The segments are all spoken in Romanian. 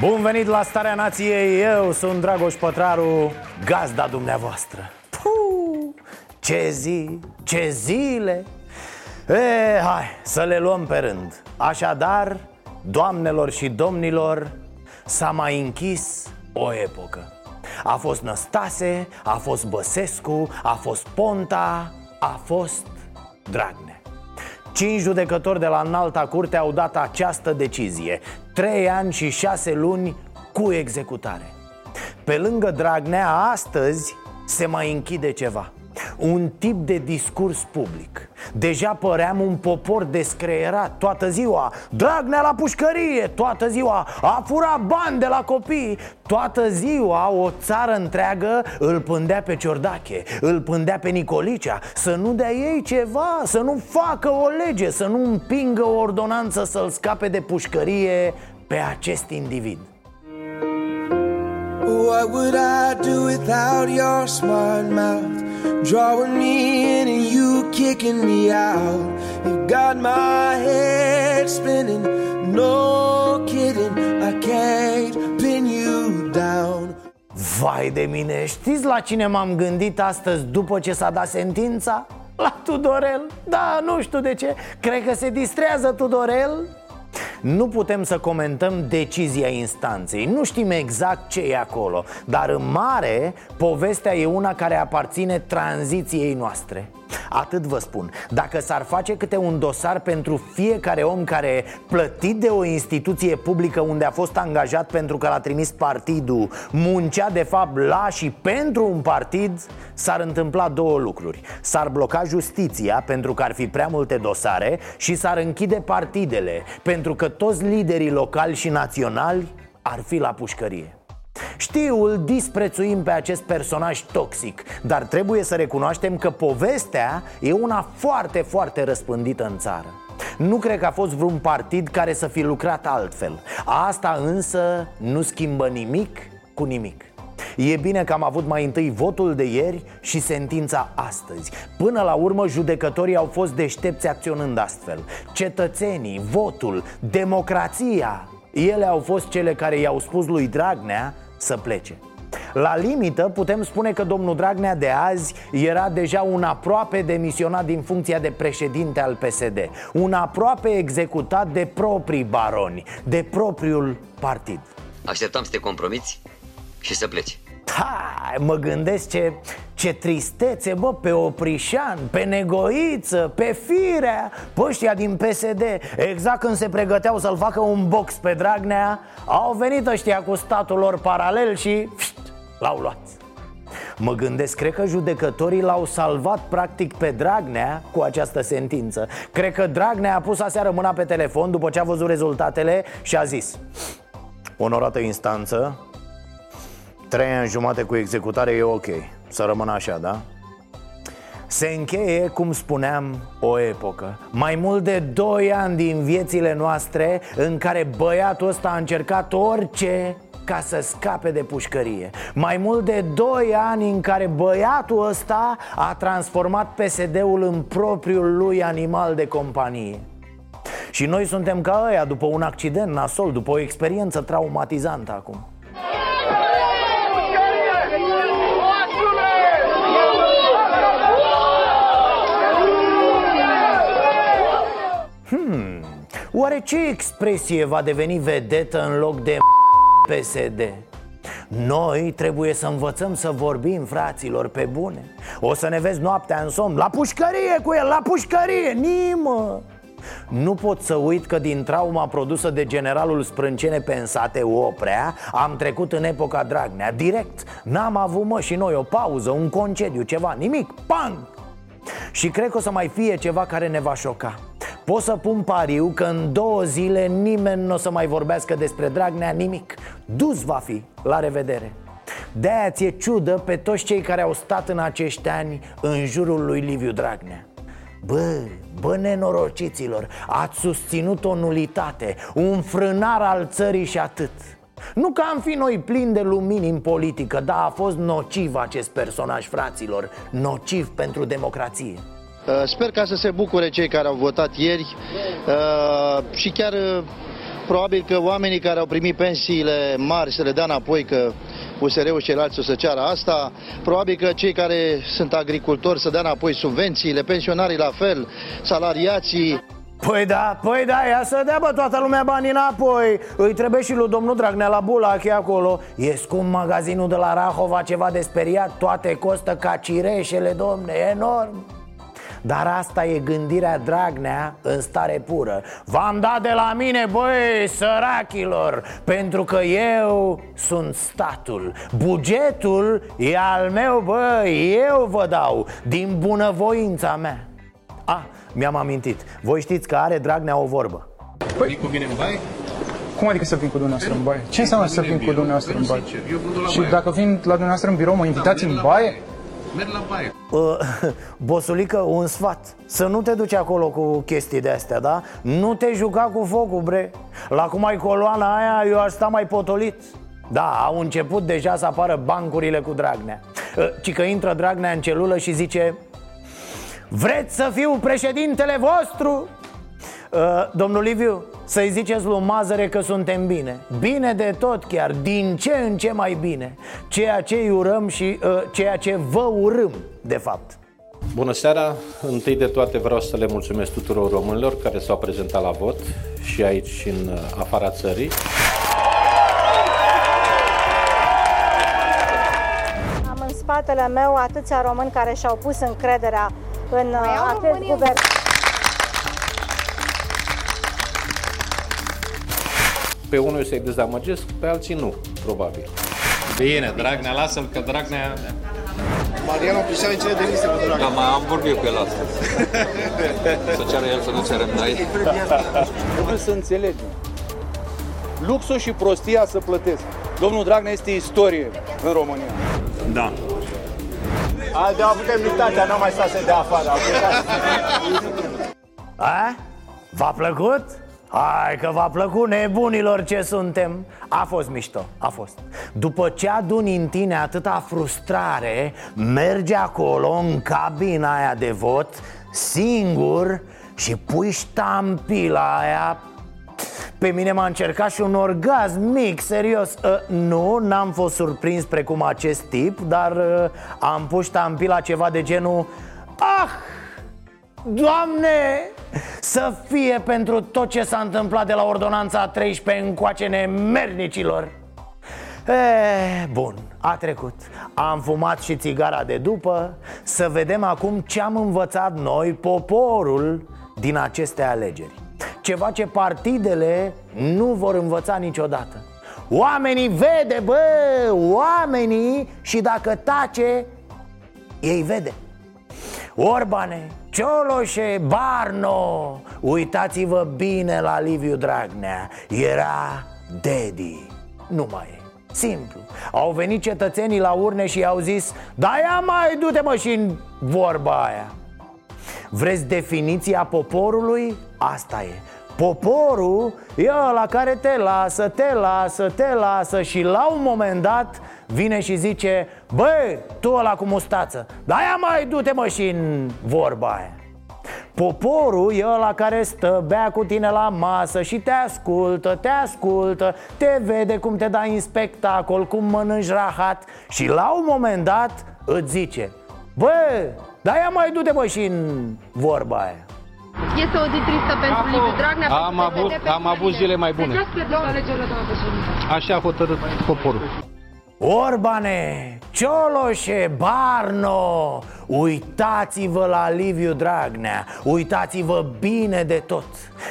Bun venit la Starea Nației, eu sunt Dragoș Pătraru, gazda dumneavoastră. Puh, Ce zi, ce zile! E, Hai, să le luăm pe rând. Așadar, doamnelor și domnilor, s-a mai închis o epocă. A fost Năstase, a fost Băsescu, a fost Ponta, a fost Dragnea. Cinci judecători de la înalta curte au dat această decizie Trei ani și șase luni cu executare. Pe lângă Dragnea, astăzi se mai închide ceva un tip de discurs public. Deja păream un popor descreierat Toată ziua. Dragnea la pușcărie Toată ziua. A furat bani de la copii Toată ziua o țară întreagă îl pândea pe Ciordache Îl pândea pe Nicolicea. Să nu dea ei ceva Să nu facă o lege Să nu împingă o ordonanță să-l scape de pușcărie pe acest individ. What would I do without your smart mouth? Drawing me in and you kicking me out. You got my head spinning, no kidding. I can't pin you down. Vai de mine, știți la cine m-am gândit astăzi după ce s-a dat sentința? La Tudorel Da, nu știu de ce Cred că se distrează Tudorel nu putem să comentăm decizia instanței. Nu știm exact ce e acolo Dar în mare, povestea e una care aparține tranziției noastre Atât vă spun. Dacă s-ar face câte un dosar pentru fiecare om care plătit de o instituție publică unde a fost angajat pentru că l-a trimis partidul Muncea de fapt la și pentru un partid S-ar întâmpla două lucruri. S-ar bloca justiția pentru că ar fi prea multe dosare Și s-ar închide partidele pentru că toți liderii locali și naționali ar fi la pușcărie știu, îl disprețuim pe acest personaj toxic Dar trebuie să recunoaștem că povestea e una foarte, foarte răspândită în țară. Nu cred că a fost vreun partid care să fi lucrat altfel. Asta însă nu schimbă nimic cu nimic. E bine că am avut mai întâi votul de ieri și sentința astăzi. Până la urmă judecătorii au fost deștepți acționând astfel. Cetățenii, votul, democrația Ele au fost cele care i-au spus lui Dragnea să plece. La limită putem spune că domnul Dragnea de azi era deja un aproape demisionat din funcția de președinte al PSD Un aproape executat de proprii baroni, de propriul partid. Așteptam să te compromiți și să pleci Ha, mă gândesc ce, ce tristețe, bă, pe Oprișan, pe Negoiță, pe Firea. Pe ăștia din PSD Exact când se pregăteau să-l facă un box pe Dragnea Au venit ăștia cu statul lor paralel și pșt, l-au luat. Mă gândesc, cred că judecătorii l-au salvat practic pe Dragnea cu această sentință. Cred că Dragnea a pus aseară mâna pe telefon după ce a văzut rezultatele și a zis Onorată instanță, Trei ani jumate cu executare e ok Să rămână așa, da? Se încheie, cum spuneam, o epocă. Mai mult de doi ani din viețile noastre În care băiatul ăsta a încercat orice ca să scape de pușcărie. Mai mult de doi ani în care băiatul ăsta a transformat PSD-ul în propriul lui animal de companie. Și noi suntem ca ăia după un accident nasol, după o experiență traumatizantă acum Oare ce expresie va deveni vedetă în loc de PSD? Noi trebuie să învățăm să vorbim, fraților, pe bune. O să ne vezi noaptea în somn La pușcărie cu el, la pușcărie, nimă! Nu pot să uit că din trauma produsă de generalul sprâncene pensate Oprea Am trecut în epoca Dragnea, direct. N-am avut mă și noi o pauză, un concediu, ceva, nimic, pang! Și cred că o să mai fie ceva care ne va șoca Pot să pun pariu că în două zile nimeni nu o să mai vorbească despre Dragnea nimic. Dus va fi, la revedere. De-aia ți-e ciudă pe toți cei care au stat în acești ani în jurul lui Liviu Dragnea. Bă, bă nenorociților, ați susținut o nulitate, un frânar al țării și atât. Nu că am fi noi plini de lumini în politică, dar a fost nociv acest personaj, fraților Nociv pentru democrație. uh, Sper ca să se bucure cei care au votat ieri uh, și chiar uh, probabil că oamenii care au primit pensiile mari să le dea înapoi, că USR-ul și ceilalți o să ceară asta. Probabil că cei care sunt agricultori să dea înapoi subvențiile, pensionarii la fel, salariații. Păi da, păi da, ia să dea bă toată lumea bani înapoi Îi trebuie și lui domnul Dragnea la Bulache acolo E scump magazinul de la Rahova, ceva de speriat Toate costă ca cireșele, domne, enorm dar asta e gândirea Dragnea în stare pură V-am dat de la mine, băi, sărachilor Pentru că eu sunt statul Bugetul e al meu, băi, eu vă dau Din bunăvoința mea Ah, mi-am amintit Voi știți că are Dragnea o vorbă Păi, cu mine în baie? Cum adică să vin cu dumneavoastră în baie? Ce înseamnă să vin cu dumneavoastră în baie? Și dacă vin la dumneavoastră în birou, mă invitați în baie? Merg la baie. Uh, bosulică, un sfat Să nu te duci acolo cu chestii de astea, da? Nu te juca cu focul, bre La cum ai coloana aia, eu aș sta mai potolit da, au început deja să apară bancurile cu Dragnea uh, Ci că intră Dragnea în celulă și zice Vreți să fiu președintele vostru? Uh, domnul Liviu, să-i ziceți lui Mazăre că suntem bine Bine de tot chiar, din ce în ce mai bine Ceea ce îi urăm și uh, ceea ce vă urâm, de fapt Bună seara! Întâi de toate vreau să le mulțumesc tuturor românilor care s-au prezentat la vot și aici și în uh, afara țării. Am în spatele meu atâția români care și-au pus încrederea în uh, acest guvern. Pe unul să-i dezamăgesc, pe alții nu, probabil. Bine, Dragnea, lasă-l că Dragnea... Mariano Cristian cele de listă cu Da, mai am vorbit cu el astăzi. să ceară el să nu cerem noi. Trebuie să înțelegem. Luxul și prostia să plătesc. Domnul Dragnea este istorie în România. Da. A, de avut demnitatea, n-am mai stat să dea afară. A? V-a plăcut? Hai că v-a plăcut nebunilor ce suntem. A fost mișto, a fost. După ce aduni în tine atâta frustrare Mergi acolo în cabina aia de vot Singur și pui ștampila aia. Pe mine m-a încercat și un orgasm mic, serios. Uh, Nu, n-am fost surprins precum acest tip Dar uh, am pus ștampila ceva de genul Ah, Doamne, să fie pentru tot ce s-a întâmplat de la ordonanța 13 încoace nemernicilor. E, bun, a trecut. Am fumat și țigara de după. Să vedem acum ce am învățat noi, poporul, din aceste alegeri. Ceva ce partidele nu vor învăța niciodată. Oamenii vede, bă, oamenii Și dacă tace, ei vede. Orbane, Cioloșe, Barno Uitați-vă bine la Liviu Dragnea. Era Dedi Nu mai e. Simplu. Au venit cetățenii la urne și i-au zis Da ia mai du-te mă și în vorba aia. Vreți definiția poporului? Asta e. Poporul e la care te lasă, te lasă, te lasă Și la un moment dat vine și zice Băi, tu ăla cu mustață Da ia mai du-te mă și în vorba aia. Poporul e ăla care stă, bea cu tine la masă și te ascultă, te ascultă Te vede cum te dai în spectacol, cum mănânci rahat Și la un moment dat îți zice Bă, dar ia mai du-te bă și în vorba aia. Este o zi tristă pentru Liviu Dragnea Am avut, am avut zile mai bune. Așa a hotărât poporul Orbane, Cioloșe, Barno Uitați-vă la Liviu Dragnea Uitați-vă bine de tot.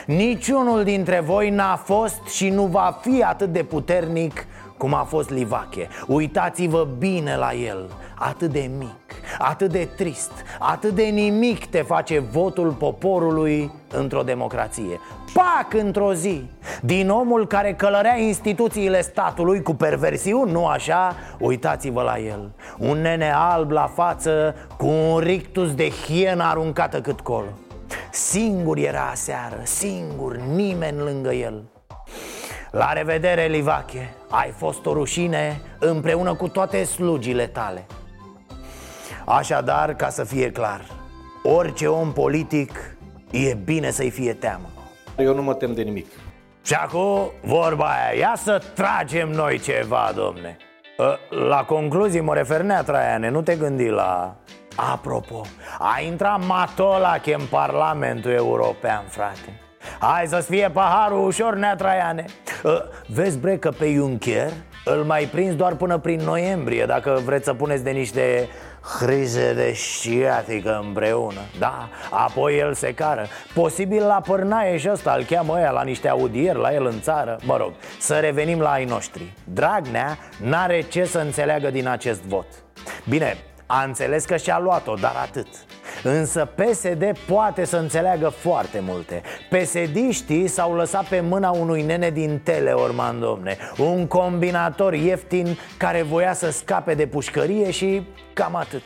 Niciunul dintre voi n-a fost și nu va fi atât de puternic cum a fost Livache. Uitați-vă bine la el Atât de mic Atât de trist, atât de nimic te face votul poporului într-o democrație Pac într-o zi. Din omul care călărea instituțiile statului cu perversiuni, nu așa? Uitați-vă la el. Un nene alb la față cu un rictus de hienă aruncată cât colo Singur era aseară, singur, nimeni lângă el. La revedere, Livache, ai fost o rușine împreună cu toate slugile tale. Așadar, ca să fie clar Orice om politic e bine să-i fie teamă Eu nu mă tem de nimic. Și acum, vorba aia, ia să tragem noi ceva, domne. Ă, La concluzii mă refer Nea Traiane, nu te gândi la... Apropo, a intrat Matolache în Parlamentul European, frate. Hai să-ți fie paharul ușor, Nea Traiane. Ă, Vezi, bre, că pe Juncker îl mai prins doar până prin noiembrie Dacă vreți să puneți de niște crize de sciatică împreună. Da, apoi el se cară. Posibil la pârnaie și ăsta Îl cheamă ăia la niște audieri la el în țară. Mă rog, să revenim la ai noștri. Dragnea n-are ce să înțeleagă din acest vot. Bine, a înțeles că și-a luat-o, dar atât Însă PSD poate să înțeleagă foarte multe psd s-au lăsat pe mâna unui nene din Teleorman, domne Un combinator ieftin care voia să scape de pușcărie și cam atât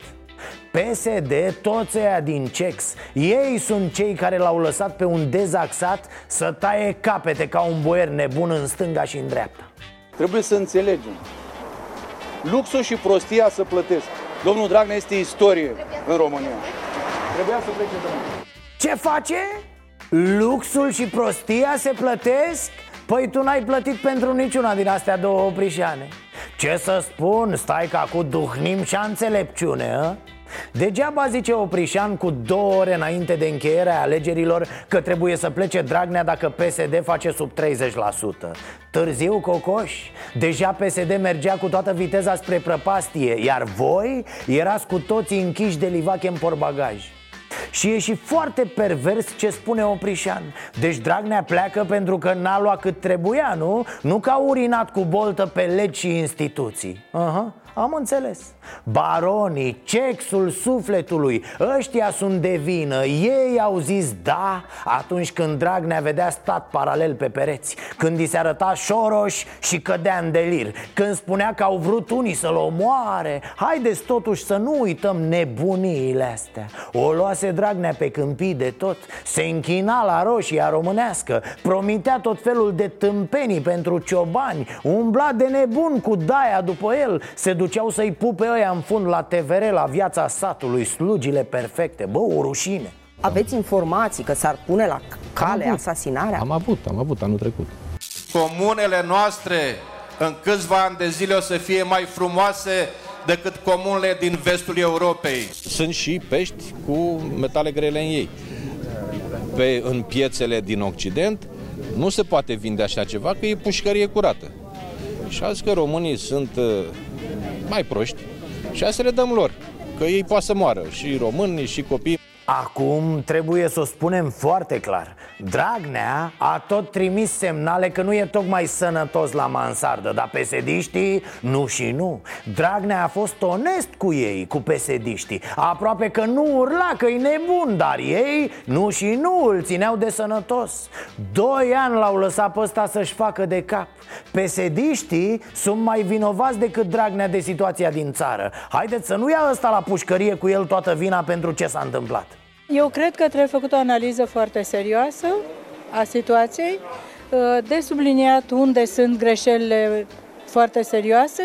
PSD, toți ăia din CEX Ei sunt cei care l-au lăsat pe un dezaxat Să taie capete ca un boier nebun în stânga și în dreapta Trebuie să înțelegem. Luxul și prostia să plătesc. Domnul Dragnea este istorie în România. Trebuia să plece de mult. Ce face? Luxul și prostia se plătesc? Păi tu n-ai plătit pentru niciuna din astea două oprișane Ce să spun, stai că acum duhnim și înțelepciune, a? Degeaba zice Oprișan cu două ore înainte de încheierea alegerilor Că trebuie să plece Dragnea dacă PSD face sub 30% Târziu, cocoș, deja PSD mergea cu toată viteza spre prăpastie Iar voi erați cu toții închiși de livache în porbagaj și e și foarte pervers ce spune Oprișan Deci Dragnea pleacă pentru că n-a luat cât trebuia, nu? Nu că a urinat cu boltă pe legi și instituții uh-huh. Am înțeles. Baronii, cexul sufletului Ăștia sunt de vină. Ei au zis da Atunci când Dragnea vedea stat paralel pe pereți Când i se arăta șoroș și cădea în delir Când spunea că au vrut unii să-l omoare. Haideți totuși să nu uităm nebuniile astea. O luase Dragnea pe câmpii de tot Se închina la roșia românească Promitea tot felul de tâmpenii pentru ciobani Umbla de nebun cu daia după el Se duceau să-i pupe ăia în fund la TVR, la viața satului, slugile perfecte Bă, o rușine Aveți informații că s-ar pune la cale avut. asasinarea? Am avut, am avut anul trecut Comunele noastre în câțiva ani de zile o să fie mai frumoase decât comunele din vestul Europei. Sunt și pești cu metale grele în ei Pe, În piețele din Occident nu se poate vinde așa ceva că e pușcărie curată Și azi că românii sunt uh, mai proști și azi să le dăm lor Că ei poate să moară și românii și copiii Acum trebuie să o spunem foarte clar. Dragnea a tot trimis semnale că nu e tocmai sănătos la mansardă Dar pesediștii nu și nu. Dragnea a fost onest cu ei, cu pesediștii. Aproape că nu urla că e nebun Dar ei nu și nu îl țineau de sănătos. Doi ani l-au lăsat pe ăsta să-și facă de cap. Pesediștii sunt mai vinovați decât Dragnea de situația din țară. Haideți să nu ia ăsta la pușcărie cu el toată vina pentru ce s-a întâmplat Eu cred că trebuie făcut o analiză foarte serioasă a situației, de subliniat unde sunt greșelile foarte serioase.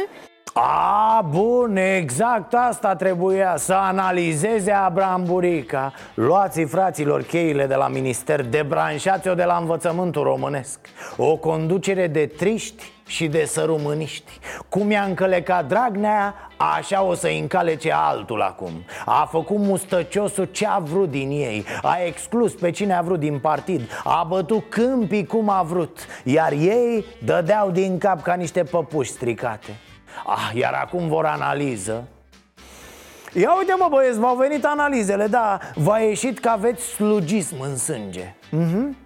A, bun, exact asta trebuia Să analizeze Abraham Burica. Luați fraților cheile de la minister Debranșați-o de la învățământul românesc. O conducere de triști și de sărumâniști. Cum i-a încălecat Dragnea, așa o să-i încalece altul acum. A făcut mustăciosul ce a vrut din ei. A exclus pe cine a vrut din partid. A bătut câmpii cum a vrut. Iar ei dădeau din cap ca niște păpuși stricate. Ah, iar acum vor analiză. Ia uite mă băieți, v-au venit analizele, da V-a ieșit că aveți slugism în sânge. Mhm.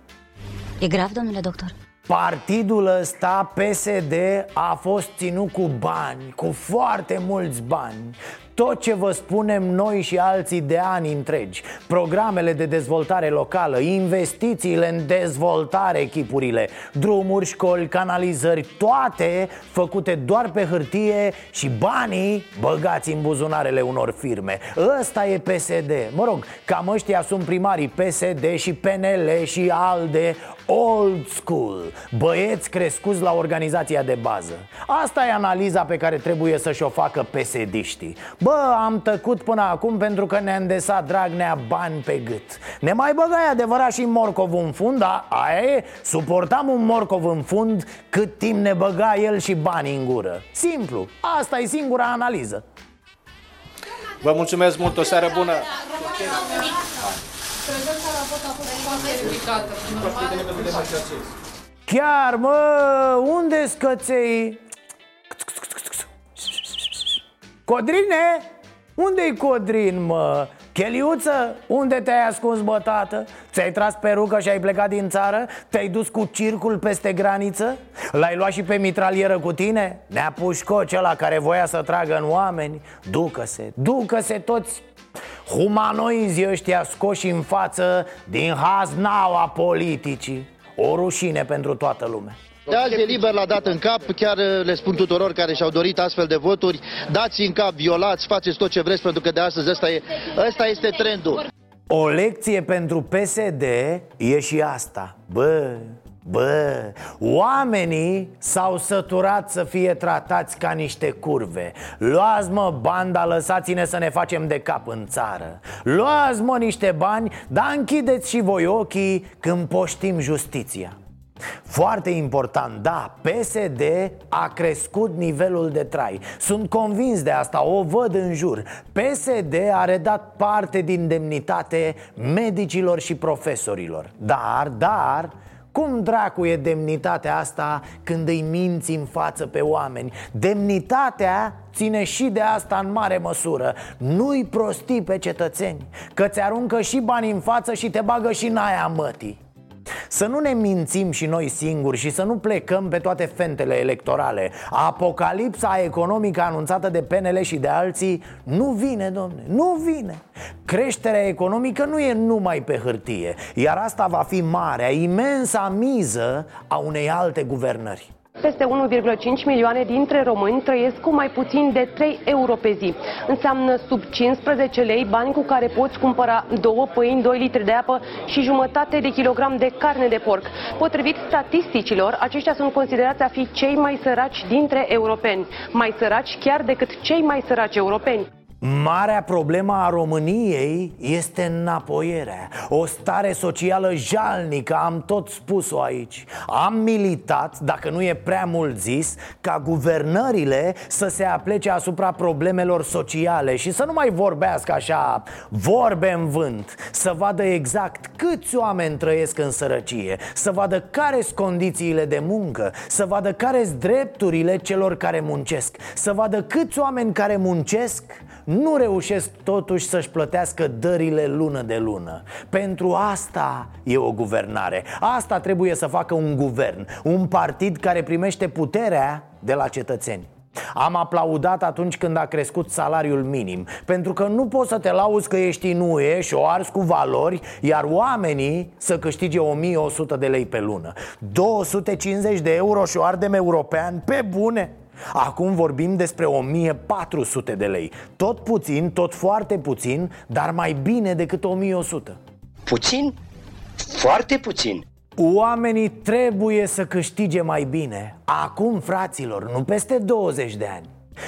E grav, domnule doctor? Partidul ăsta, PSD, a fost ținut cu bani, cu foarte mulți bani Tot ce vă spunem noi și alții de ani întregi. Programele de dezvoltare locală, investițiile în dezvoltare echipurile. Drumuri, școli, canalizări, toate făcute doar pe hârtie și banii băgați în buzunarele unor firme. Ăsta e PSD Mă rog, cam ăștia sunt primarii PSD și PNL și ALDE Old school. Băieți crescuți la organizația de bază. Asta e analiza pe care trebuie să-și o facă pesediștii Bă, am tăcut până acum pentru că ne-a îndesat Dragnea bani pe gât Ne mai băgai adevărat și morcov în fund, dar aia e Suportam un morcov în fund cât timp ne băga el și bani în gură Simplu, asta e singura analiză Vă mulțumesc mult, o seară bună! Prezența la vot a fost foarte ridicată. Chiar, mă, unde scăței? Codrine? Unde-i Codrin, mă? Cheliuță, unde te-ai ascuns, bă, tată? Ți-ai tras perucă și ai plecat din țară? Te-ai dus cu circul peste graniță? L-ai luat și pe mitralieră cu tine? Nea pușcoci ăla care voia să tragă în oameni? Ducă-se, ducă-se toți humanoizii ăștia scoși în față din haznaua politicii O rușine pentru toată lumea De azi e liber l-a dat în cap, chiar uh, le spun tuturor care și-au dorit astfel de voturi, dați în cap, violați, faceți tot ce vreți, pentru că de astăzi ăsta, e, ăsta este trendul. O lecție pentru PSD e și asta. Bă, bă, oamenii s-au săturat să fie tratați ca niște curve. Luați mă banda, lăsați-ne să ne facem de cap în țară. Luați mă niște bani, dar închideți și voi ochii când poștim justiția foarte important, da, PSD a crescut nivelul de trai. Sunt convins de asta, o văd în jur. PSD a redat parte din demnitate medicilor și profesorilor. Dar, dar, cum dracu e demnitatea asta când îi minți în față pe oameni? Demnitatea ține și de asta în mare măsură. Nu-i prostii pe cetățeni Că ți aruncă și bani în față și te bagă și în aia mătii să nu ne mințim și noi singuri și să nu plecăm pe toate fentele electorale. Apocalipsa economică anunțată de PNL și de alții nu vine, domne, nu vine. Creșterea economică nu e numai pe hârtie Iar asta va fi marea, imensa miză a unei alte guvernări peste 1,5 milioane dintre români trăiesc cu mai puțin de 3 euro pe zi. Înseamnă sub 15 lei bani cu care poți cumpăra două pâini, 2 litri de apă și jumătate de kilogram de carne de porc. Potrivit statisticilor, aceștia sunt considerați a fi cei mai săraci dintre europeni. Mai săraci chiar decât cei mai săraci europeni. Marea problemă a României este înapoierea. O stare socială jalnică, am tot spus-o aici. Am militat, dacă nu e prea mult zis Ca guvernările să se aplece asupra problemelor sociale Și să nu mai vorbească așa vorbe în vânt Să vadă exact câți oameni trăiesc în sărăcie Să vadă care sunt condițiile de muncă Să vadă care sunt drepturile celor care muncesc Să vadă câți oameni care muncesc nu reușesc totuși să-și plătească dările lună de lună. Pentru asta e o guvernare. Asta trebuie să facă un guvern Un partid care primește puterea de la cetățeni. Am aplaudat atunci când a crescut salariul minim Pentru că nu poți să te lauzi că ești în UE și o arzi cu valori Iar oamenii să câștige 1100 de lei pe lună. 250 de euro și o ardem european pe bune Acum vorbim despre 1400 de lei. Tot puțin, tot foarte puțin, dar mai bine decât 1100 Puțin? Foarte puțin. Oamenii trebuie să câștige mai bine. Acum, fraților, nu peste 20 de ani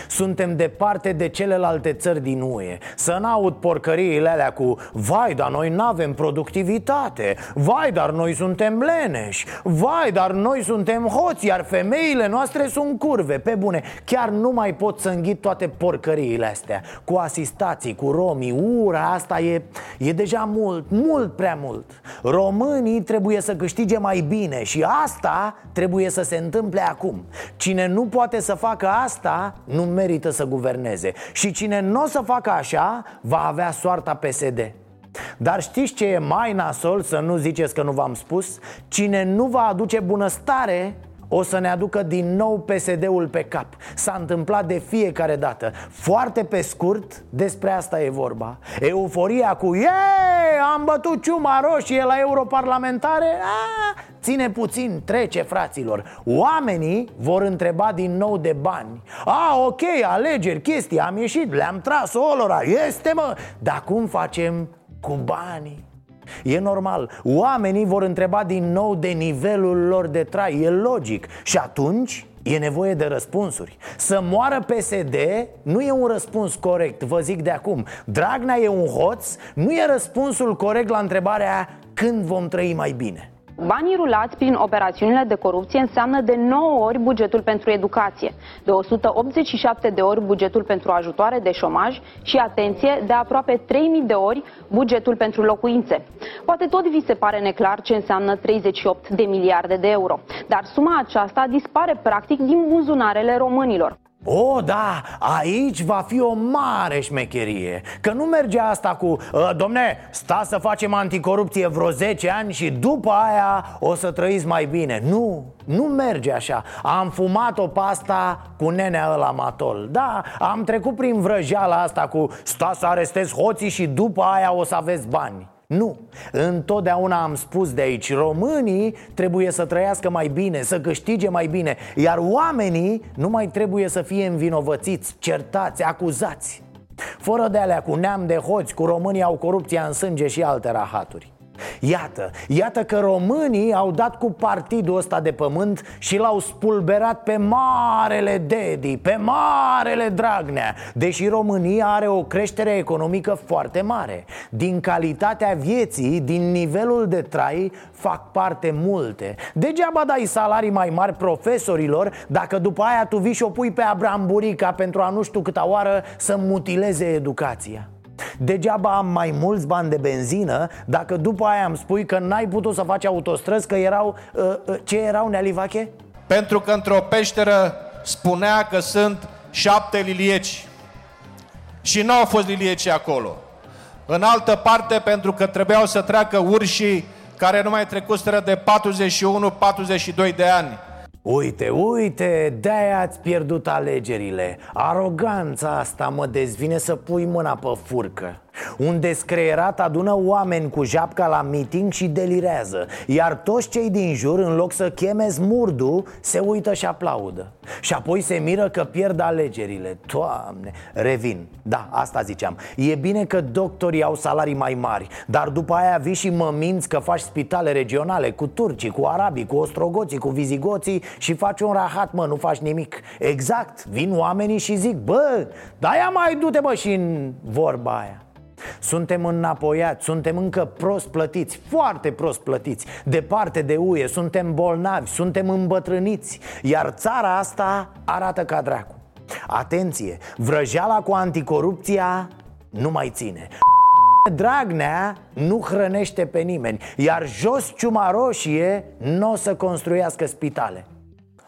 suntem departe de celelalte țări din UE. Să n-aud porcăriile alea cu Vai, dar noi n-avem productivitate. Vai, dar noi suntem leneși. Vai, dar noi suntem hoți Iar femeile noastre sunt curve. Pe bune, chiar nu mai pot să înghit toate porcăriile astea. Cu asistații, cu romii, ura asta e, e deja mult, mult prea mult. Românii trebuie să câștige mai bine Și asta trebuie să se întâmple acum. Cine nu poate să facă asta nu merită să guverneze Și cine nu o să facă așa, va avea soarta PSD dar știți ce e mai nasol, să nu ziceți că nu v-am spus? Cine nu va aduce bunăstare, o să ne aducă din nou PSD-ul pe cap. S-a întâmplat de fiecare dată. Foarte pe scurt, despre asta e vorba. Euforia cu Ie, am bătut ciuma roșie la europarlamentare. A, Ține puțin, trece fraților. Oamenii vor întreba din nou de bani. A, ok, alegeri, chestii, am ieșit, le-am tras olora Este mă, dar cum facem cu banii? E normal, oamenii vor întreba din nou de nivelul lor de trai. E logic. Și atunci e nevoie de răspunsuri. Să moară PSD nu e un răspuns corect, vă zic de acum. Dragnea e un hoț, nu e răspunsul corect la întrebarea când vom trăi mai bine Banii rulați prin operațiunile de corupție înseamnă de 9 ori bugetul pentru educație, de 187 de ori bugetul pentru ajutoare de șomaj și, atenție, de aproape 3000 de ori bugetul pentru locuințe. Poate tot vi se pare neclar ce înseamnă 38 de miliarde de euro, dar suma aceasta dispare practic din buzunarele românilor. O, da, aici va fi o mare șmecherie Că nu merge asta cu uh, Domne, sta să facem anticorupție vreo 10 ani Și după aia o să trăiți mai bine. Nu, nu merge așa. Am fumat-o pasta cu nenea ăla matol. Da, am trecut prin vrăjeala asta cu Sta să arestez hoții și după aia o să aveți bani nu, întotdeauna am spus de aici Românii trebuie să trăiască mai bine, să câștige mai bine Iar oamenii nu mai trebuie să fie învinovățiți, certați, acuzați. Fără de alea cu neam de hoți, cu românii au corupția în sânge și alte rahaturi Iată, iată că românii au dat cu partidul ăsta de pământ și l-au spulberat pe marele Dedi, pe marele Dragnea Deși România are o creștere economică foarte mare. Din calitatea vieții, din nivelul de trai, fac parte multe. Degeaba dai salarii mai mari profesorilor dacă după aia tu vii și o pui pe Abraham Burica pentru a nu știu câta oară să mutileze educația Degeaba am mai mulți bani de benzină Dacă după aia îmi spui că n-ai putut să faci autostrăzi Că erau, uh, uh, ce erau, Nealivache? Pentru că într-o peșteră spunea că sunt șapte lilieci. Și nu au fost lilieci acolo. În altă parte pentru că trebuiau să treacă urșii Care nu mai trecuseră de 41-42 de ani Uite, uite, de-aia ați pierdut alegerile. Aroganța asta mă dezvine să pui mâna pe furcă. Un descreierat adună oameni cu japca la meeting și delirează Iar toți cei din jur, în loc să cheme smurdu, se uită și aplaudă. Și apoi se miră că pierd alegerile. Doamne, revin. Da, asta ziceam. E bine că doctorii au salarii mai mari Dar după aia vii și mă minți că faci spitale regionale Cu turcii, cu arabii, cu ostrogoții, cu vizigoții Și faci un rahat, mă, nu faci nimic. Exact, vin oamenii și zic Bă, da mai du-te, bă, și în vorba aia. Suntem înapoiați, suntem încă prost plătiți, foarte prost plătiți Departe de UE, suntem bolnavi, suntem îmbătrâniți Iar țara asta arată ca dracu. Atenție, vrăjeala cu anticorupția nu mai ține. Dragnea nu hrănește pe nimeni Iar jos ciuma roșie nu o să construiască spitale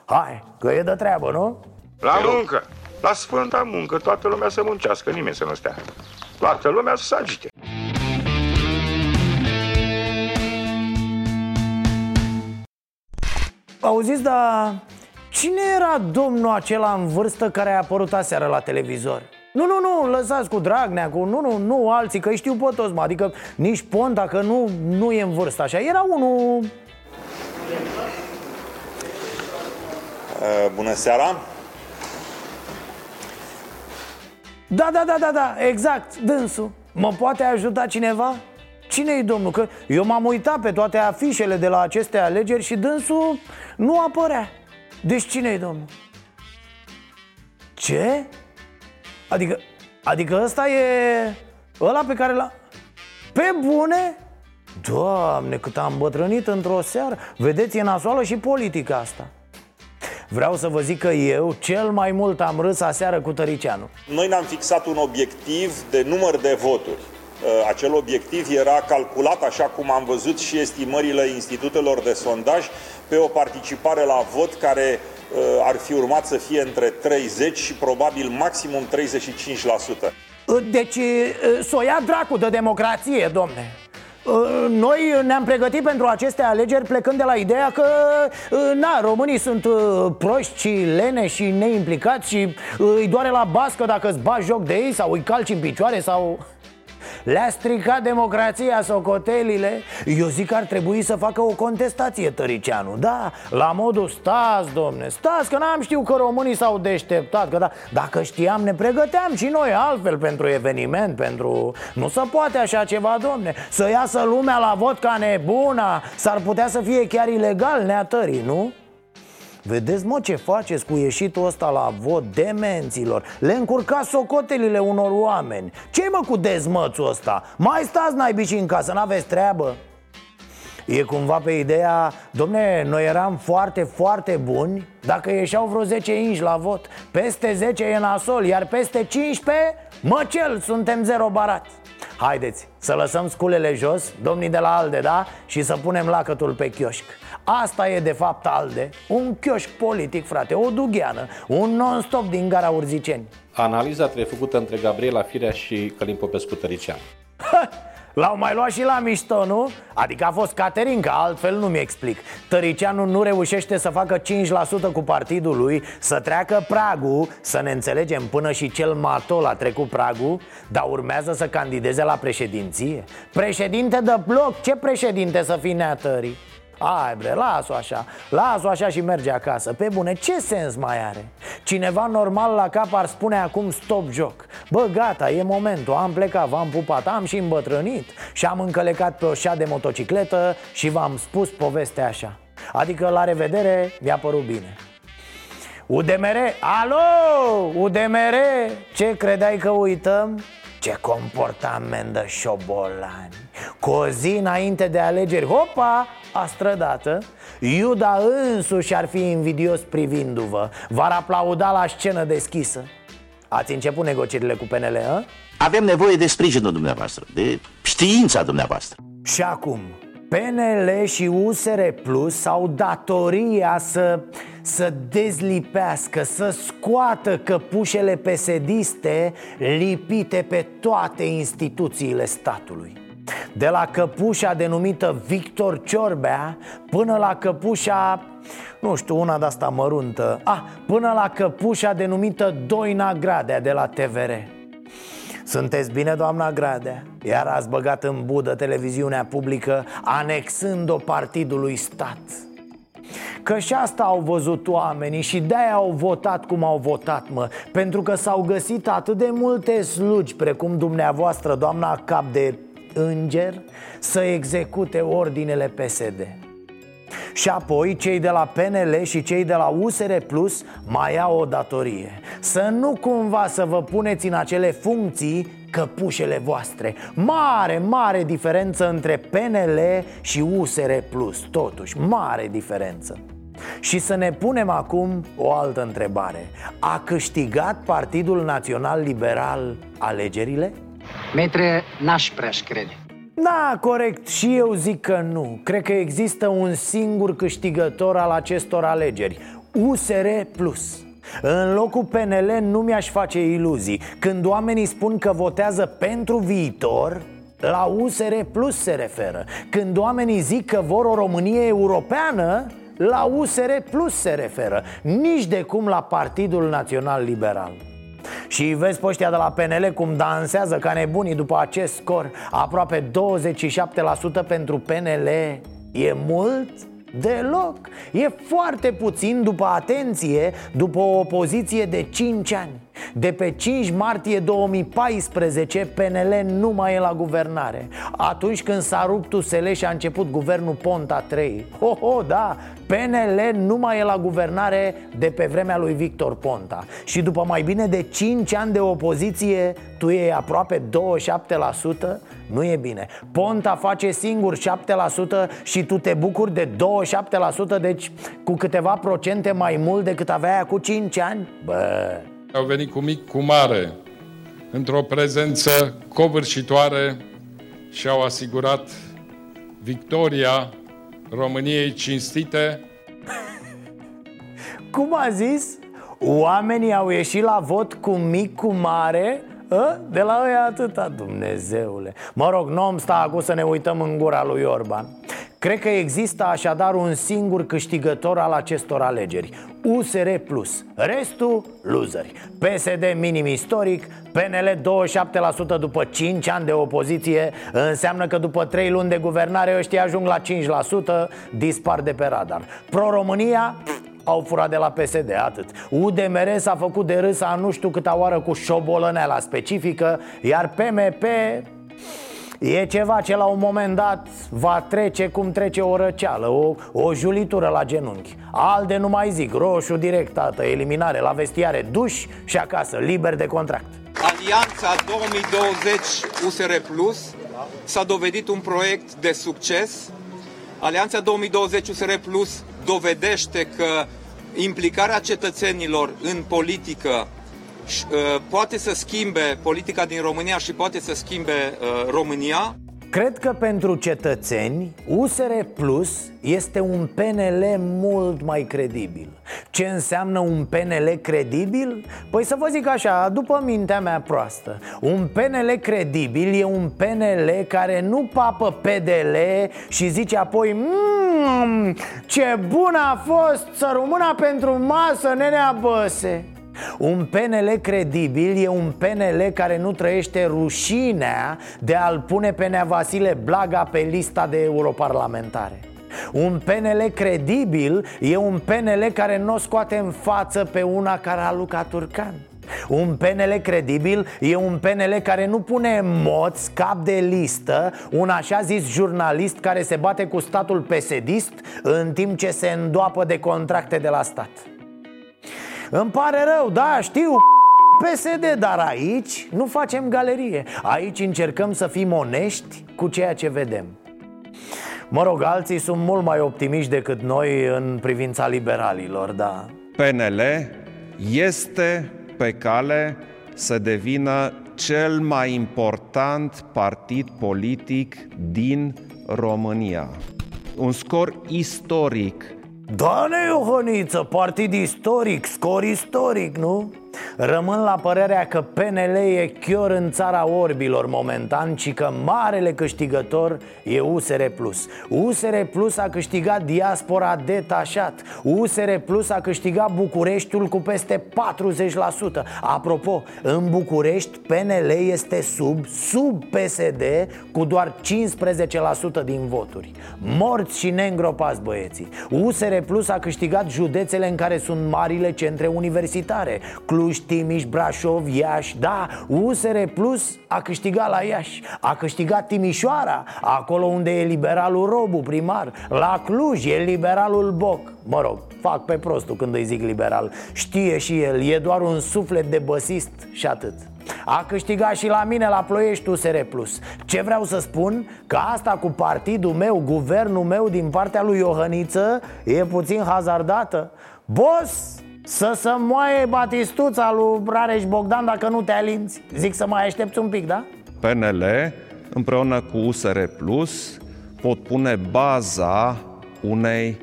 Hai, că e de treabă, nu? La muncă, la sfânta muncă, toată lumea să muncească, nimeni să nu stea toată lumea să se agite. Auziți, dar cine era domnul acela în vârstă care a apărut aseară la televizor? Nu, nu, nu, lăsați cu Dragnea, cu nu, nu, nu alții, că știu pe toți, mă, adică nici Ponta, că nu, nu e în vârstă așa Era unul... bună seara! Da, da, da, da, da, exact, dânsul Mă poate ajuta cineva? Cine-i domnul? Că eu m-am uitat pe toate afișele de la aceste alegeri și dânsul nu apărea Deci cine-i domnul? Ce? Adică, adică ăsta e ăla pe care l-a... Pe bune? Doamne, cât am bătrânit într-o seară Vedeți, e nasoală și politica asta Vreau să vă zic că eu cel mai mult am râs aseară cu Tăricianu. Noi ne-am fixat un obiectiv de număr de voturi. Uh, acel obiectiv era calculat, așa cum am văzut și estimările institutelor de sondaj, pe o participare la vot care uh, ar fi urmat să fie între 30 și probabil maximum 35%. Deci să o ia dracu de democrație, domne. Uh, Noi ne-am pregătit pentru aceste alegeri plecând de la ideea că, uh, na, românii sunt uh, proști și lene și neimplicați și îi doare la bască dacă îți bagi joc de ei sau îi calci în picioare sau... Le-a stricat democrația, socotelile. Eu zic că ar trebui să facă o contestație Tăricianu. Da, la modul stați, domne, stați Că n-am știut că românii s-au deșteptat că da, Dacă știam, ne pregăteam și noi altfel pentru eveniment pentru... Nu se poate așa ceva, domne. Să iasă lumea la vot ca nebuna S-ar putea să fie chiar ilegal neatării, nu? Vedeți, mă, ce faceți cu ieșitul ăsta la vot? Demenților. Le încurcați socotelile unor oameni. Ce mă cu dezmățul ăsta? Mai stați naibii și în casă, n-aveți treabă? E cumva pe ideea, domne, noi eram foarte, foarte buni Dacă ieșeau vreo 10 inși la vot. Peste 10 e nasol, iar peste 15, măcel, suntem zero barați Haideți să lăsăm sculele jos, domnii de la Alde, da? Și să punem lacătul pe chioșc Asta e de fapt Alde, un chioșc politic, frate, o dugheană, un non-stop din gara Urziceni Analiza trebuie făcută între Gabriela Firea și Călim Popescu Tărician. L-au mai luat și la mișto, nu? Adică a fost Caterinca, altfel nu mi explic Tăricianu nu reușește să facă 5% cu partidul lui Să treacă pragul, să ne înțelegem Până și cel matol a trecut pragul Dar urmează să candideze la președinție Președinte de bloc, ce președinte să fii neatării? Hai bre, las-o așa Las-o așa și merge acasă. Pe bune, ce sens mai are? Cineva normal la cap ar spune acum stop joc. Bă, gata, e momentul, am plecat, v-am pupat, am și îmbătrânit Și am încălecat pe o șa de motocicletă și v-am spus povestea așa. Adică, la revedere, mi-a părut bine. UDMR, alo, UDMR, ce credeai că uităm? Ce comportament de șobolani Cu o zi înainte de alegeri, hopa, a strădată. Iuda însuși ar fi invidios privindu-vă. V-ar aplauda la scenă deschisă. Ați început negocierile cu PNL, a? Avem nevoie de sprijinul dumneavoastră, de știința dumneavoastră. Și acum, PNL și USR Plus au datoria să, să dezlipească, să scoată căpușele pesediste lipite pe toate instituțiile statului de la căpușa denumită Victor Ciorbea Până la căpușa, nu știu, una de-asta măruntă Ah, până la căpușa denumită Doina Gradea de la TVR sunteți bine, doamna Gradea? Iar ați băgat în budă televiziunea publică Anexând-o partidului stat Că și asta au văzut oamenii și de-aia au votat cum au votat, mă Pentru că s-au găsit atât de multe slugi Precum dumneavoastră, doamna cap de înger Să execute ordinele PSD și apoi cei de la PNL și cei de la USR Plus mai au o datorie. Să nu cumva să vă puneți în acele funcții căpușele voastre. Mare, mare diferență între PNL și USR Plus Totuși, mare diferență. Și să ne punem acum o altă întrebare. A câștigat Partidul Național Liberal alegerile? Metre, n-aș prea crede. Da, corect, și eu zic că nu. Cred că există un singur câștigător al acestor alegeri USR Plus. În locul PNL nu mi-aș face iluzii. Când oamenii spun că votează pentru viitor La USR Plus se referă. Când oamenii zic că vor o Românie europeană La USR Plus se referă. Nici de cum la Partidul Național Liberal și vezi pe ăștia de la PNL cum dansează ca nebunii după acest scor. Aproape 27% pentru PNL E mult? Deloc. E foarte puțin după atenție După o opoziție de 5 ani De pe 5 martie 2014 PNL nu mai e la guvernare. Atunci când s-a rupt USL și a început guvernul Ponta 3 Ho, ho, da, PNL nu mai e la guvernare de pe vremea lui Victor Ponta. Și după mai bine de 5 ani de opoziție Tu e aproape 27% Nu e bine. Ponta face singur 7% și tu te bucuri de 27% Deci cu câteva procente mai mult decât aveai cu 5 ani? Bă... Au venit cu mic, cu mare Într-o prezență covârșitoare Și au asigurat victoria României cinstite Cum a zis? Oamenii au ieșit la vot cu mic, cu mare A? De la ăia atâta, Dumnezeule Mă rog, nu om sta acum să ne uităm în gura lui Orban Cred că există așadar un singur câștigător al acestor alegeri. USR Plus. Restul, loseri. PSD minim istoric PNL 27% după 5 ani de opoziție Înseamnă că după 3 luni de guvernare ăștia ajung la 5% Dispar de pe radar. Pro-România? Au furat de la PSD, atât. UDMR s-a făcut de râs a nu știu câta oară cu șobolăneala specifică Iar PMP E ceva ce la un moment dat va trece cum trece o răceală O, o julitură la genunchi Alde nu mai zic, roșu direct, tată, eliminare la vestiare, duș și acasă, liber de contract Alianța 2020 USR Plus s-a dovedit un proiect de succes. Alianța 2020 USR Plus dovedește că implicarea cetățenilor în politică uh, poate să schimbe politica din România și poate să schimbe uh, România. Cred că pentru cetățeni USR Plus este un PNL mult mai credibil Ce înseamnă un PNL credibil? Păi să vă zic așa, după mintea mea proastă Un PNL credibil e un PNL care nu papă PDL și zice apoi mmm, ce bun a fost să rămână pentru masă, nenea Băse un PNL credibil e un PNL care nu trăiește rușinea de a-l pune pe Nea Vasile Blaga pe lista de europarlamentare un PNL credibil e un PNL care nu o scoate în față pe una care a Luca Turcan un PNL credibil e un PNL care nu pune în moț, cap de listă, un așa zis jurnalist care se bate cu statul pesedist în timp ce se îndoapă de contracte de la stat. Îmi pare rău, da, știu, PSD, dar aici nu facem galerie. Aici încercăm să fim onești cu ceea ce vedem. Mă rog, alții sunt mult mai optimiști decât noi în privința liberalilor, da. PNL este pe cale să devină cel mai important partid politic din România. Un scor istoric Doamne Iohăniță, partid istoric, scor istoric, nu? Rămân la părerea că PNL e chior în țara orbilor momentan Și că marele câștigător e USR Plus. USR Plus a câștigat diaspora detașat. USR Plus a câștigat Bucureștiul cu peste 40% Apropo, în București PNL este sub, sub PSD cu doar 15% din voturi. Morți și neîngropați băieții. USR Plus a câștigat județele în care sunt marile centre universitare. Cluj, Cluj, Timiș, Brașov, Iași. Da, USR Plus a câștigat la Iași. A câștigat Timișoara Acolo unde e liberalul Robu, primar. La Cluj e liberalul Boc. Mă rog, fac pe prostul când îi zic liberal. Știe și el, e doar un suflet de băsist și atât. A câștigat și la mine la Ploiești USR Plus. Ce vreau să spun? Că asta cu partidul meu, guvernul meu din partea lui Iohăniță E puțin hazardată? Boss, să să moaie batistuța lui Rareș Bogdan dacă nu te alinți Zic să mai aștepți un pic, da? PNL împreună cu USR Plus pot pune baza unei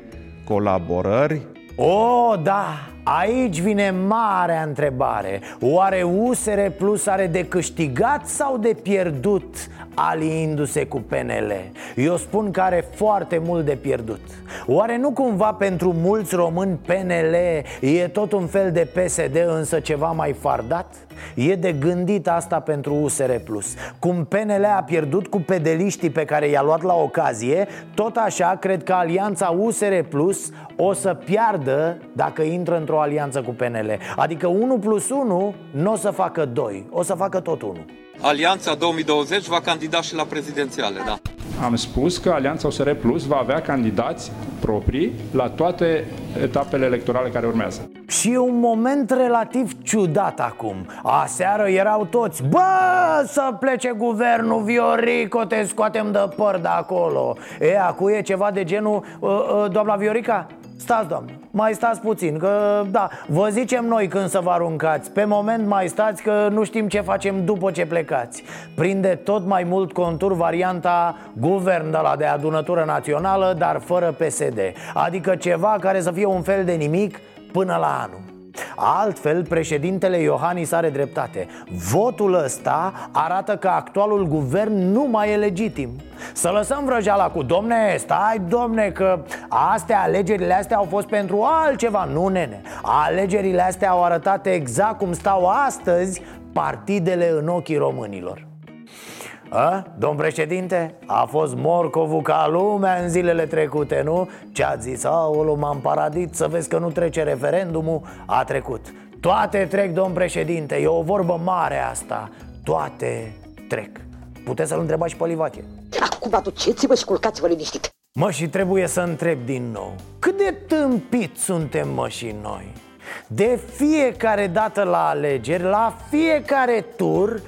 colaborări. O, da, Aici vine marea întrebare Oare USR Plus are de câștigat sau de pierdut aliindu-se cu PNL? Eu spun că are foarte mult de pierdut Oare nu cumva pentru mulți români PNL e tot un fel de PSD însă ceva mai fardat? E de gândit asta pentru USR Plus. Cum PNL a pierdut cu pedeliștii pe care i-a luat la ocazie Tot așa cred că alianța USR Plus o să piardă dacă intră într-o alianță cu PNL Adică 1 plus 1 nu o să facă 2, o să facă tot 1 Alianța 2020 va candida și la prezidențiale, da. Am spus că Alianța USR Plus va avea candidați proprii la toate etapele electorale care urmează. Și e un moment relativ ciudat acum. Aseară erau toți Bă, să plece guvernul Viorico, te scoatem de păr de acolo. E, acum e ceva de genul uh, uh, Doamna Viorica, Stați, doamnă, mai stați puțin, că da, vă zicem noi când să vă aruncați. Pe moment mai stați că nu știm ce facem după ce plecați. Prinde tot mai mult contur varianta guvern de la de adunătură națională, dar fără PSD Adică ceva care să fie un fel de nimic până la anul Altfel, președintele Iohannis are dreptate. Votul ăsta arată că actualul guvern nu mai e legitim. Să lăsăm vrăjeala cu domne, stai domne că astea, alegerile astea au fost pentru altceva, nu nene. Alegerile astea au arătat exact cum stau astăzi partidele în ochii românilor a? Domn președinte, a fost morcovul ca lumea în zilele trecute, nu? Ce a zis, aolo, m-am paradit să vezi că nu trece referendumul. A trecut. Toate trec, domn președinte, e o vorbă mare asta. Toate trec. Puteți să-l întrebați și pe Livache. Acum aduceți-vă și culcați-vă liniștit. Mă, și trebuie să întreb din nou Cât de tâmpit suntem, mă, și noi? De fiecare dată la alegeri, la fiecare tur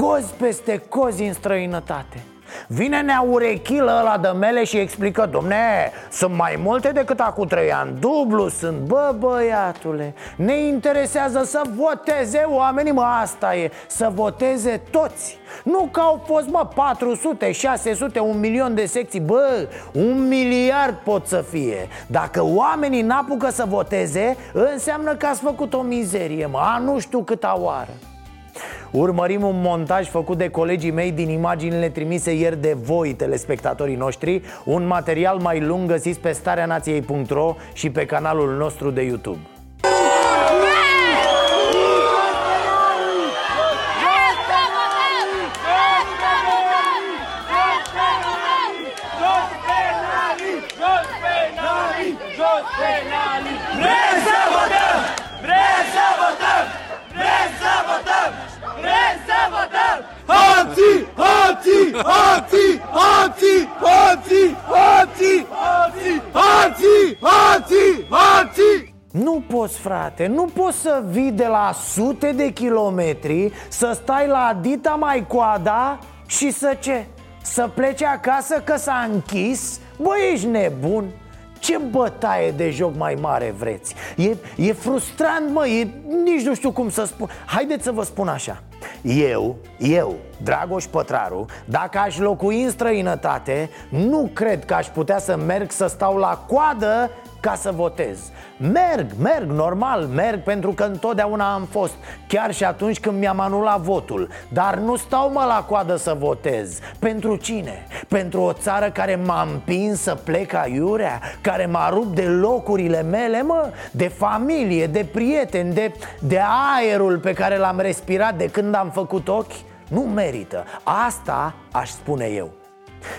Cozi peste cozi în străinătate. Vine nea urechilă ăla de mele și explică Domne, sunt mai multe decât acum trei ani. Dublu sunt, bă băiatule. Ne interesează să voteze oamenii, mă asta e Să voteze toți. Nu că au fost, mă, 400, 600, un milion de secții. Bă, un miliard pot să fie. Dacă oamenii n-apucă să voteze Înseamnă că ați făcut o mizerie, mă. A nu știu câta oară Urmărim un montaj făcut de colegii mei din imaginile trimise ieri de voi, telespectatorii noștri. Un material mai lung găsiți pe stareanației.ro și pe canalul nostru de YouTube votăm! Hoții! Hoții! Hoții! Hoții! Hoții! Hoții! Hoții! Hoții! Hoții! Hoții! Nu poți, frate, nu poți să vii de la sute de kilometri Să stai la dita mai coada și să ce? Să pleci acasă că s-a închis? Bă, ești nebun? Ce bătaie de joc mai mare vreți? E, e frustrant, mă, e, nici nu știu cum să spun Haideți să vă spun așa eu, eu, Dragoș Pătraru, dacă aș locui în străinătate Nu cred că aș putea să merg să stau la coadă ca să votez Merg, merg, normal, merg pentru că întotdeauna am fost Chiar și atunci când mi-am anulat votul. Dar nu stau mă la coadă să votez. Pentru cine? Pentru o țară care m-a împins să plec aiurea Care m-a rupt de locurile mele, mă? De familie, de prieteni, de, de aerul pe care l-am respirat de când am făcut ochi? Nu merită. Asta aș spune eu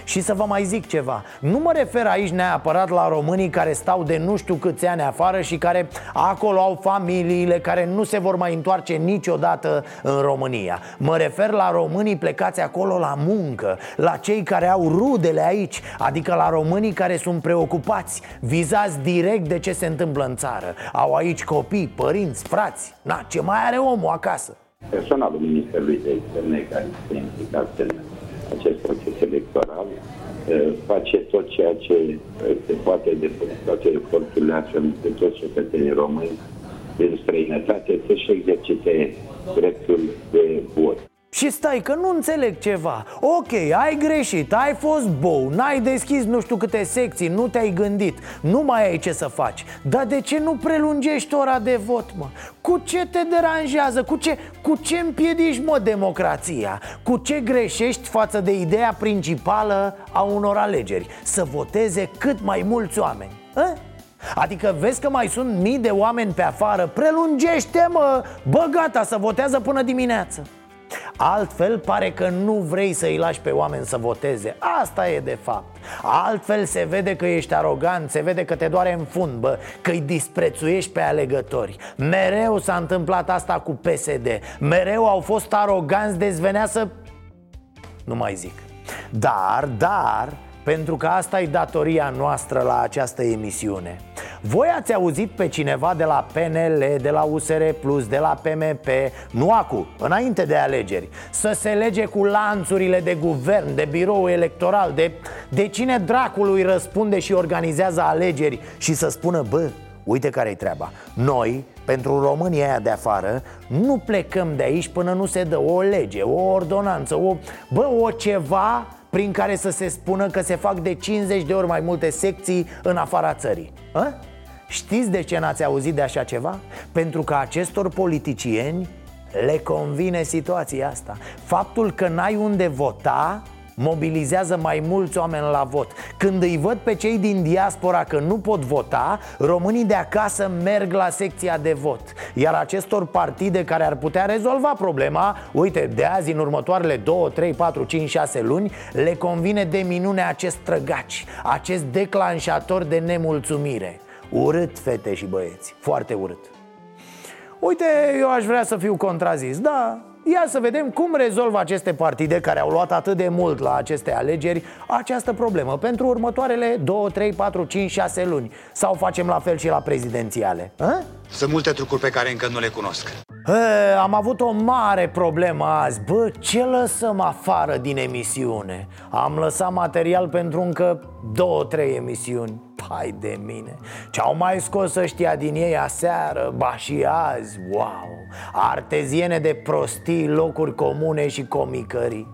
și să vă mai zic ceva. Nu mă refer aici neapărat la românii care stau de nu știu câți ani afară Și care acolo au familiile Care nu se vor mai întoarce niciodată în România. Mă refer la românii plecați acolo la muncă La cei care au rudele aici Adică la românii care sunt preocupați Vizați direct de ce se întâmplă în țară. Au aici copii, părinți, frați. Na, ce mai are omul acasă? Personalul Ministerului de Externe care este implicat în acest proces electoral face tot ceea ce se poate de toate eforturile astfel de toți cetățenii români din străinătate să-și exercite dreptul de vot. Și stai că nu înțeleg ceva Ok, ai greșit, ai fost bou N-ai deschis nu știu câte secții Nu te-ai gândit Nu mai ai ce să faci Dar de ce nu prelungești ora de vot, mă? Cu ce te deranjează? Cu ce, cu ce împiedici, mă, democrația? Cu ce greșești față de ideea principală a unor alegeri? Să voteze cât mai mulți oameni a? Adică vezi că mai sunt mii de oameni pe afară Prelungește, mă! Bă, gata, să votează până dimineață Altfel pare că nu vrei să-i lași pe oameni să voteze. Asta e de fapt. Altfel se vede că ești arogant, se vede că te doare în fund, bă Că îi disprețuiești pe alegători. Mereu s-a întâmplat asta cu PSD Mereu au fost aroganți, dezvenea să... Nu mai zic. Dar, dar, pentru că asta e datoria noastră la această emisiune voi ați auzit pe cineva de la PNL, de la USR Plus, de la PMP, nu acum, înainte de alegeri, să se lege cu lanțurile de guvern, de birou electoral, de, de cine dracului răspunde și organizează alegeri și să spună, bă, uite care-i treaba. Noi, pentru România aia de afară, nu plecăm de aici până nu se dă o lege, o ordonanță, o, bă, o ceva prin care să se spună că se fac de 50 de ori mai multe secții în afara țării. A? Știți de ce n-ați auzit de așa ceva? Pentru că acestor politicieni le convine situația asta. Faptul că n-ai unde vota mobilizează mai mulți oameni la vot. Când îi văd pe cei din diaspora că nu pot vota Românii de acasă merg la secția de vot. Iar acestor partide care ar putea rezolva problema Uite, de azi în următoarele 2, 3, 4, 5, 6 luni Le convine de minune acest trăgaci Acest declanșator de nemulțumire Urât, fete și băieți, foarte urât. Uite, eu aș vrea să fiu contrazis, da, Ia să vedem cum rezolvă aceste partide care au luat atât de mult la aceste alegeri această problemă pentru următoarele 2, 3, 4, 5, 6 luni. Sau facem la fel și la prezidențiale A? Sunt multe trucuri pe care încă nu le cunosc. E, am avut o mare problemă azi. Bă, ce lăsăm afară din emisiune? Am lăsat material pentru încă două, trei emisiuni. Pai de mine. Ce-au mai scos ăștia din ei aseară, ba și azi, wow. Arteziene de prostii, locuri comune și comicării.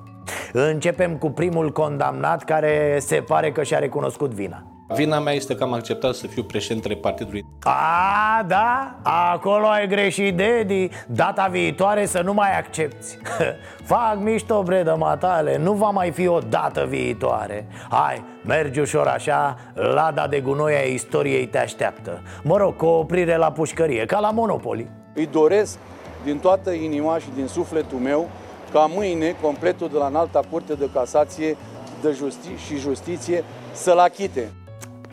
Începem cu primul condamnat care se pare că și-a recunoscut vina Vina mea este că am acceptat să fiu președintele partidului. A, da? Acolo ai greșit, Dedi. Data viitoare să nu mai accepti. Fac mișto, bredă matale. Nu va mai fi o dată viitoare. Hai, mergi ușor așa. Lada de gunoi a istoriei te așteaptă. Mă rog, cu o oprire la pușcărie Ca la Monopoly. Îi doresc din toată inima și din sufletul meu ca mâine completul de la înalta curte de casație de justi- și justiție să-l achite.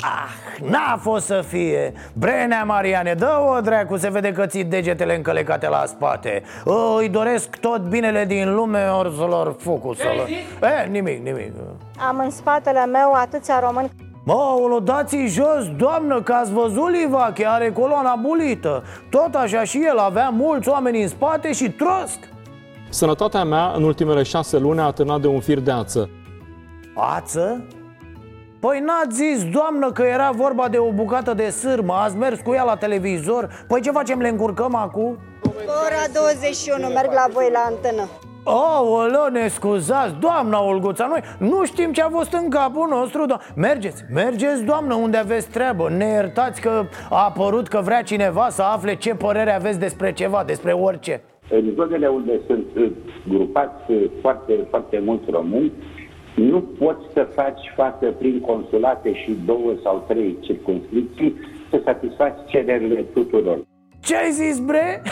Ah, n-a fost să fie. Brenea Mariane, dă-o dracu Se vede că ții degetele încălecate la spate. O, Îi doresc tot binele din lume Or să lor focul să lor... E, nimic, nimic. Am în spatele meu atâția români. Mă, o dați jos, doamnă, că ați văzut Livache, are coloana bulită. Tot așa și el avea mulți oameni în spate și trosc Sănătatea mea în ultimele șase luni a atârnat de un fir de ață. Ață? Păi n-ați zis, doamnă, că era vorba de o bucată de sârmă. Ați mers cu ea la televizor. Păi ce facem, le încurcăm acum? Ora 21, merg la voi la antenă. Aoleo, ne scuzați, doamna Olguța Noi nu știm ce a fost în capul nostru do- Mergeți, mergeți, doamnă, unde aveți treabă. Ne iertați că a apărut că vrea cineva să afle ce părere aveți despre ceva, despre orice. În zonele unde sunt uh, grupați uh, foarte, foarte mulți români, nu poți să faci față prin consulate și două sau trei circunscripții să satisfaci cererile tuturor. Ce ai zis, bre?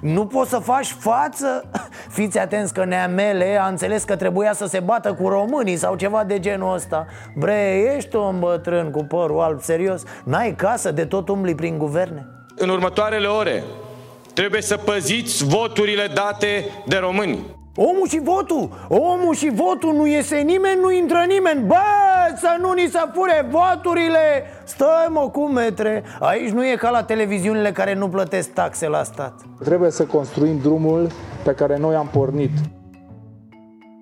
Nu poți să faci față? Fiți atenți că Neamele a înțeles că trebuia să se bată cu românii sau ceva de genul ăsta Bre, ești un bătrân cu părul alb, serios? N-ai casă de tot umbli prin guverne? În următoarele ore trebuie să păziți voturile date de români. Omul și votul! Omul și votul nu iese nimeni, nu intră nimeni Bă, să nu ni se fure voturile Stai mă, cum metre Aici nu e ca la televiziunile care nu plătesc taxe la stat Trebuie să construim drumul pe care noi am pornit.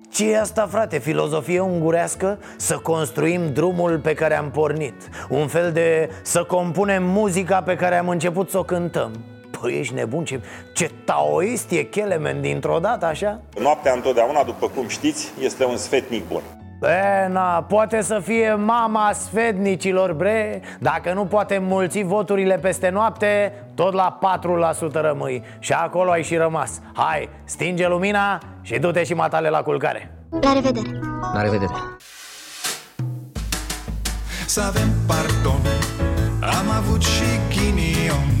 ce e asta, frate? Filozofie ungurească? Să construim drumul pe care am pornit Un fel de să compunem muzica pe care am început să o cântăm Păi ești nebun, ce, ce taoist e Kelemen dintr-o dată, așa? Noaptea întotdeauna, după cum știți, este un sfetnic bun. E, na, poate să fie mama sfednicilor, bre Dacă nu poate mulți voturile peste noapte Tot la 4% rămâi Și acolo ai și rămas Hai, stinge lumina și du-te și matale la culcare La revedere! La revedere! Să avem pardon Am avut și ghinion